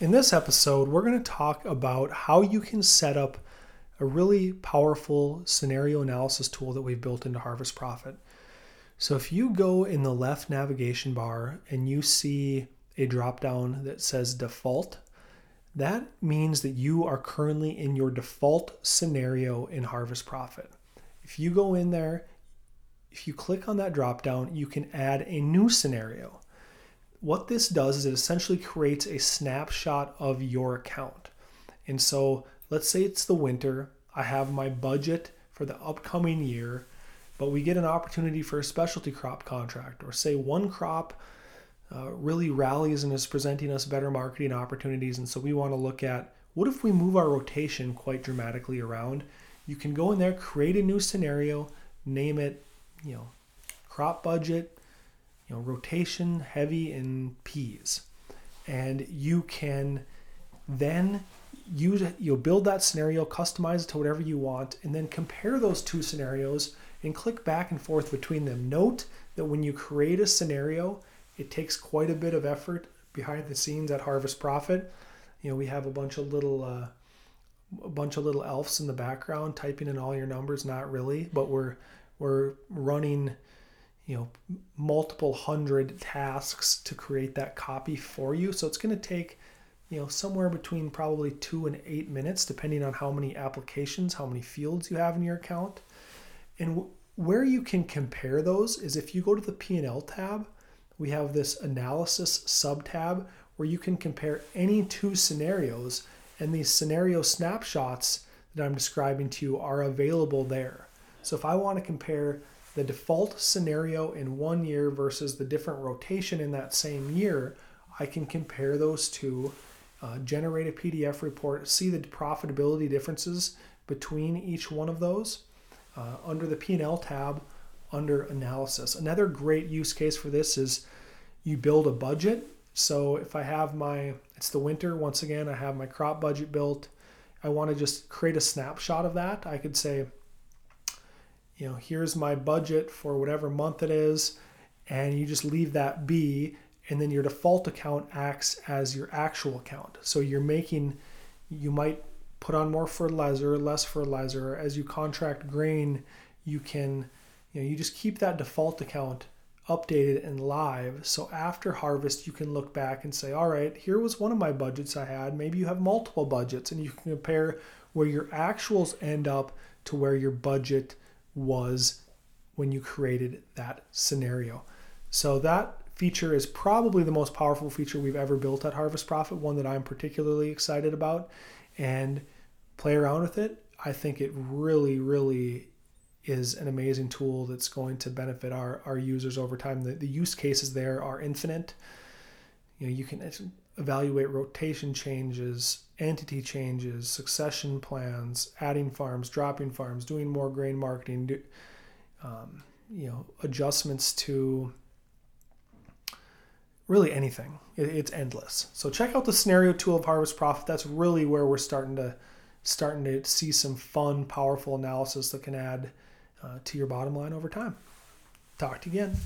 In this episode, we're going to talk about how you can set up a really powerful scenario analysis tool that we've built into Harvest Profit. So if you go in the left navigation bar and you see a drop down that says default, that means that you are currently in your default scenario in Harvest Profit. If you go in there, if you click on that drop down, you can add a new scenario what this does is it essentially creates a snapshot of your account. And so let's say it's the winter, I have my budget for the upcoming year, but we get an opportunity for a specialty crop contract, or say one crop uh, really rallies and is presenting us better marketing opportunities. And so we want to look at what if we move our rotation quite dramatically around? You can go in there, create a new scenario, name it, you know, crop budget, you know, rotation heavy in peas. And you can then use you'll build that scenario, customize it to whatever you want, and then compare those two scenarios and click back and forth between them. Note that when you create a scenario, it takes quite a bit of effort behind the scenes at Harvest Profit. You know, we have a bunch of little uh, a bunch of little elves in the background typing in all your numbers. Not really, but we're we're running you know multiple hundred tasks to create that copy for you. So it's going to take you know somewhere between probably two and eight minutes depending on how many applications how many fields you have in your account. And w- where you can compare those is if you go to the p&l tab we have this analysis sub tab where you can compare any two scenarios and these scenario snapshots that i'm describing to you are available there. So if i want to compare the default scenario in one year versus the different rotation in that same year, I can compare those two, uh, generate a PDF report, see the profitability differences between each one of those. Uh, under the P&L tab, under analysis. Another great use case for this is you build a budget. So if I have my, it's the winter, once again, I have my crop budget built. I want to just create a snapshot of that. I could say, you know, here's my budget for whatever month it is, and you just leave that be, and then your default account acts as your actual account. So you're making, you might put on more fertilizer, less fertilizer. As you contract grain, you can, you know, you just keep that default account updated and live. So after harvest, you can look back and say, all right, here was one of my budgets I had. Maybe you have multiple budgets, and you can compare where your actuals end up to where your budget was when you created that scenario. So that feature is probably the most powerful feature we've ever built at Harvest Profit, one that I'm particularly excited about and play around with it. I think it really, really is an amazing tool that's going to benefit our, our users over time. The, the use cases there are infinite. You know, you can evaluate rotation changes, entity changes, succession plans, adding farms, dropping farms, doing more grain marketing, do, um, you know, adjustments to really anything. It, it's endless. So check out the scenario tool of Harvest Profit. That's really where we're starting to starting to see some fun, powerful analysis that can add uh, to your bottom line over time. Talk to you again.